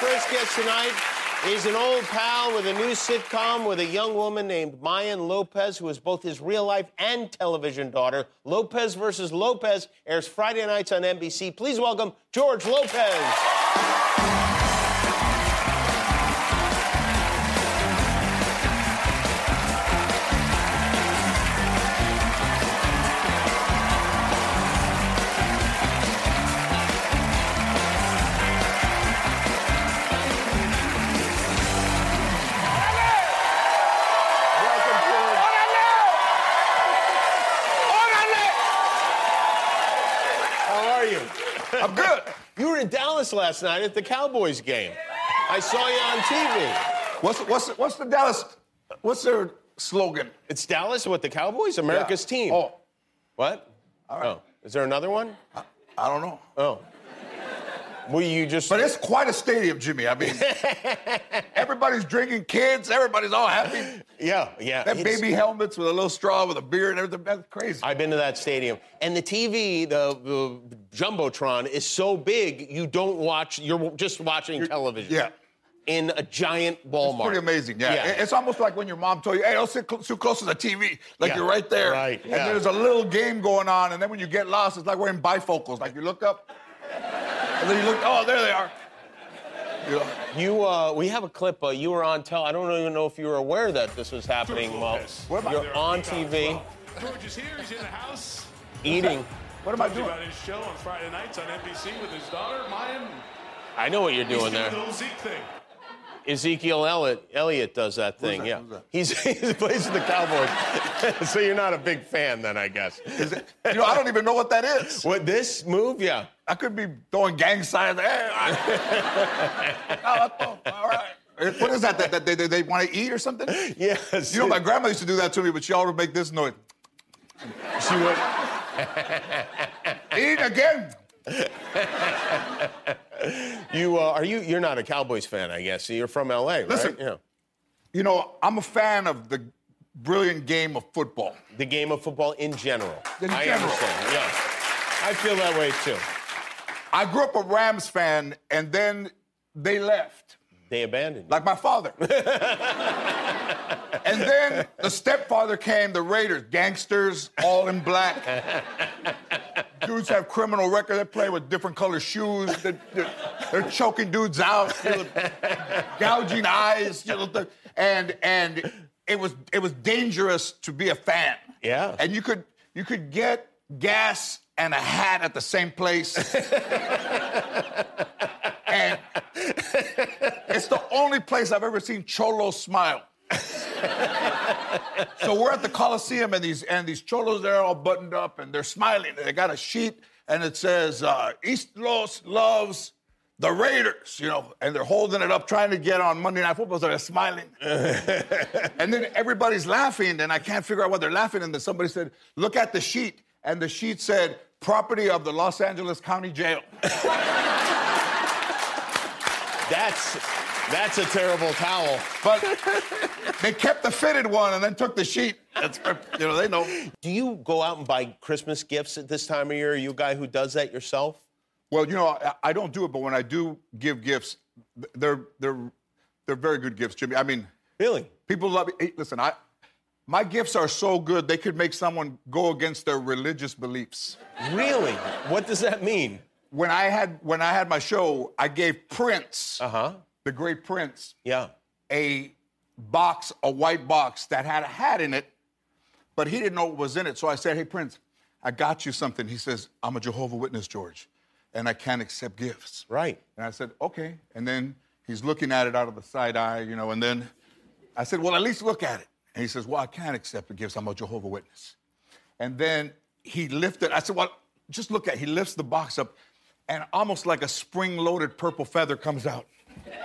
first guest tonight is an old pal with a new sitcom with a young woman named Mayan Lopez, who is both his real life and television daughter. Lopez versus Lopez airs Friday nights on NBC. Please welcome George Lopez. In Dallas last night at the Cowboys game. I saw you on TV. What's what's what's the Dallas? What's their slogan? It's Dallas with the Cowboys, America's Yeah. team. Oh, What? Oh, is there another one? I don't know. Oh. Well, you just. But it's quite a stadium, Jimmy. I mean, everybody's drinking, kids. Everybody's all happy. yeah, yeah. Have it's- baby helmets with a little straw with a beer and everything. That's crazy. I've been to that stadium, and the TV, the, the jumbotron, is so big you don't watch. You're just watching television. yeah. In a giant Walmart. It's pretty amazing, yeah. Yeah. It's almost like when your mom told you, "Hey, don't sit cl- too close to the TV." Like Yeah. you're right there, Right, And yeah. there's a little game going on, and then when you get lost, it's like we're bifocals. Like you look up, and then you look. Oh, there they are. You uh, we have a clip. Uh, you were on tell. I don't even know if you were aware that this was happening. Well, What am you're on TV George is here. He's in the house. eating. what am I doing? about his show on Friday nights on NBC with his daughter, Mayan. I know what you're doing doing there. the little Zeke thing. Ezekiel Elliott, Elliott does that thing. that? Yeah, Who's that? he's he plays for the Cowboys. so you're not a big fan, then, I guess. Is it, you know, I don't even know what that is. What this move? Yeah. I could be throwing gang signs. Hey, I- Oh, oh, all right. What is that? That, that they, they, they want to eat or something? Yes. You know, my grandma used to do that to me, but she always make this noise. she would. Eat again. You uh, are you? You're not a Cowboys fan, I guess. You're from LA, right? Listen. Yeah. You know, I'm a fan of the brilliant game of football. The game of football in general. In I general. understand. Yeah. I feel that way too. I grew up a Rams fan, and then they left, They abandoned. you. like my father. and then the stepfather came, the Raiders, gangsters, all in black. Dudes have criminal record. They play with different color shoes. They're, they're- they're choking dudes out, you know, gouging eyes, you know, and and it was it was dangerous to be a fan. Yeah. And you could you could get gas and a hat at the same place. and it's the only place I've ever seen Cholo smile. so we're at the Coliseum and these and these cholos they're all buttoned up and they're smiling. They got a sheet and it says uh, East Los loves the Raiders, you know, and they're holding it up trying to get on Monday Night Football, so they're smiling. and then everybody's laughing, and I can't figure out why they're laughing. And then somebody said, "Look at the sheet," and the sheet said, "Property of the Los Angeles County Jail." That's that's a terrible towel. But they kept the fitted one and then took the sheet. That's, you know, they know. Do you go out and buy Christmas gifts at this time of year? Are you a guy who does that yourself? Well, you know, I, I don't do it, but when I do give gifts, they're they're they're very good gifts, Jimmy. I mean, Really? people love it. Hey, listen, I my gifts are so good they could make someone go against their religious beliefs. Really? What does that mean? When I had when I had my show, I gave Prince, Uh huh. the great Prince, Yeah. a box, a white box that had a hat in it, but he didn't know what was in it. So I said, Hey, Prince, I got you something. He says, I'm a Jehovah Witness, George, and I can't accept gifts. Right. And I said, Okay. And then he's looking at it out of the side eye, you know, and then I said, Well, at least look at it. And he says, Well, I can't accept the gifts. I'm a Jehovah Witness. And then he lifted, I said, Well, just look at it. He lifts the box up, and almost like a spring loaded purple feather comes out.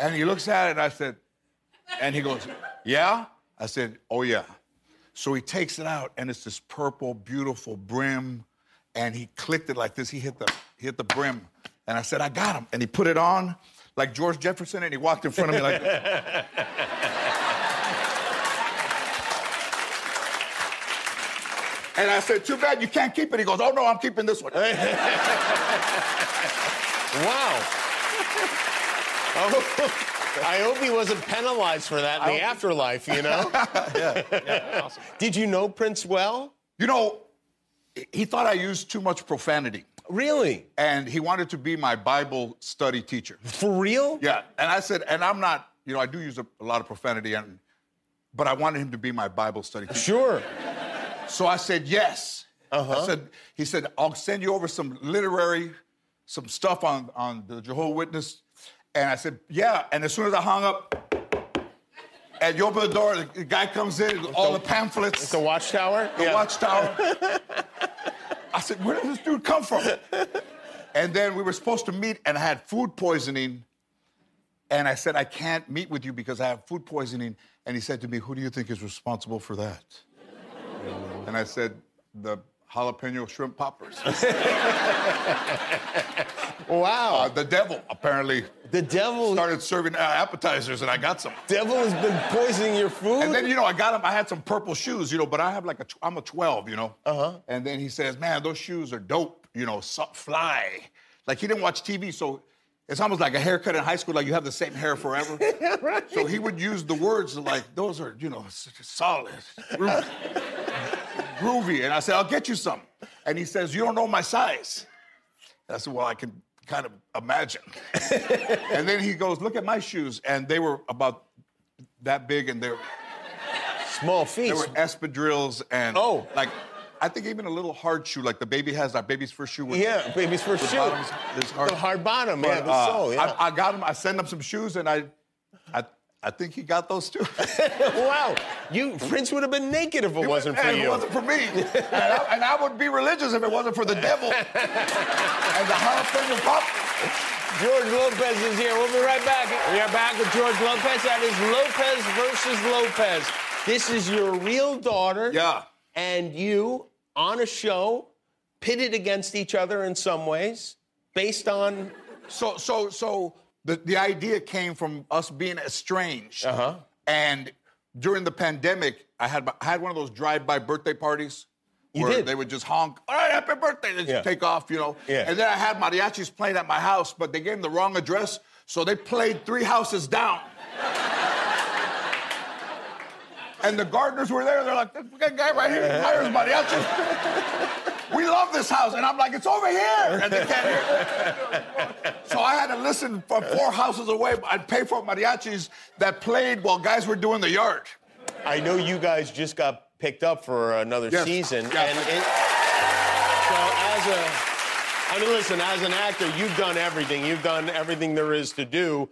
And he looks at it, and I said, and he goes, Yeah? I said, Oh, yeah. So he takes it out, and it's this purple, beautiful brim, and he clicked it like this. He hit the, he hit the brim. And I said, I got him. And he put it on like George Jefferson, and he walked in front of me like And I said, Too bad you can't keep it. He goes, Oh, no, I'm keeping this one. Wow. Oh, I hope he wasn't penalized for that in the afterlife, you know? yeah, awesome. Did you know Prince well? You know, he thought I used too much profanity, Really? and he wanted to be my Bible study teacher. For real? Yeah, and I said, and I'm not, you know, I do use a, a lot of profanity, and but I wanted him to be my Bible study teacher. Sure. So I said yes. Uh-huh. I said, he said, I'll send you over some literary, some stuff on, on the Jehovah Witness. And I said, yeah. And as soon as I hung up, and you open the door, the guy comes in, all the pamphlets, The Watchtower? the watchtower. I said, where did this dude come from? And then we were supposed to meet, and I had food poisoning. And I said, I can't meet with you because I have food poisoning. And he said to me, Who do you think is responsible for that? And I said, The jalapeno shrimp poppers. Wow. Uh, the devil apparently the devil started serving uh, appetizers, and I got some. devil has been poisoning your food? And then you know I got him. I had some purple shoes, you know, but I have like a. tw- I'm a 12, you know. Uh huh. And then he says, "Man, those shoes are dope, you know, so, fly." Like he didn't watch TV, so it's almost like a haircut in high school. Like you have the same hair forever. right. So he would use the words like, "Those are, you know, solid, groovy." groovy." And I said, "I'll get you some." And he says, "You don't know my size." And I said, "Well, I can kind of imagine." and then he goes, "Look at my shoes," and they were about that big, and they're Small feet. there were espadrilles and Oh. like I think even a little hard shoe, like the baby has that baby's first shoe. With, yeah, baby's first the shoe. bottoms, this hard, The hard bottom, yeah, But, the uh, sole, yeah. I, I got him. I sent him some shoes, and I, I, I think he got those too. wow. You Prince would have been naked if it wasn't for And you. It wasn't for me, and I, and I would be religious if it wasn't for the devil and the jalapeno pop. George Lopez is here. We'll be right back. We are back with George Lopez. That is Lopez versus Lopez. This is your real daughter. Yeah. And you on a show, pitted against each other in some ways, based on. So, so, so the, the idea came from us being estranged. Uh-huh. And during the pandemic, I had I had one of those drive-by birthday parties. You where did? They would just honk, all right, happy birthday, and Yeah. just take off, you know. Yeah. And then I had mariachis playing at my house, but they gave them the wrong address, so they played three houses down. and the gardeners were there. They're like, this guy right here hires mariachis. we love this house. And I'm like, it's over here. And they can't hear. So I had to listen from four houses away. I'd pay for mariachis that played while guys were doing the yard. I know you guys just got picked up for another Yes. season. Yeah. And it, so as a, I mean, listen, as an actor, you've done everything. You've done everything there is to do.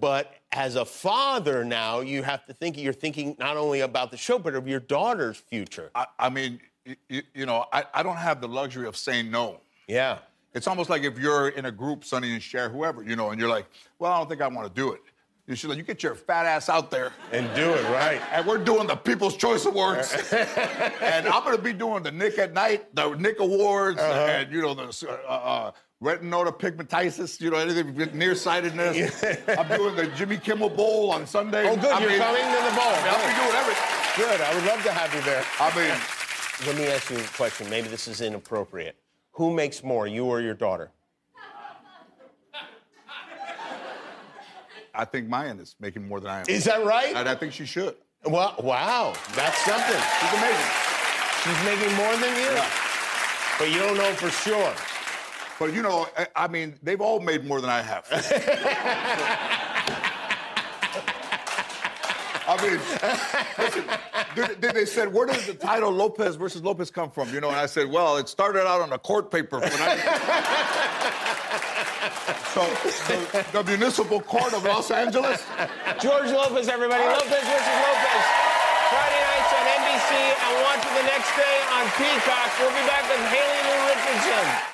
But as a father now, you have to think, you're thinking not only about the show, but of your daughter's future. I, I mean, you, you know, I, I don't have the luxury of saying no. Yeah. It's almost like if you're in a group, Sonny and Cher, whoever, you know, and you're like, well, I don't think I want to do it. You should, like, you get your fat ass out there. And do it right. And we're doing the People's Choice Awards. and I'm going to be doing the Nick at Nite, the Nick Awards, Uh-huh. and, you know, the uh, uh, retinota pigmentitis, you know, anything nearsightedness. I'm doing the Jimmy Kimmel Bowl on Sunday. Oh, good. I You're mean, coming to the bowl. I'll be doing everything. Good. I would love to have you there. I mean, Let me ask you a question. Maybe this is inappropriate. Who makes more, you or your daughter? I think Mayan is making more than I am. Is that right? and I think she should. Well, wow. That's something. She's amazing. She's making more than you. Yeah. But you don't know for sure. But you know, I, I mean, they've all made more than I have. I mean, listen, they, they- they said, where does the title Lopez versus Lopez come from? You know, and I said, well, it started out on a court paper. When I... so the, the municipal court of Los Angeles. George Lopez, everybody. Lopez versus Lopez. Friday nights on NBC and watch it the next day on Peacock. We'll be back with Haley Lu Richardson.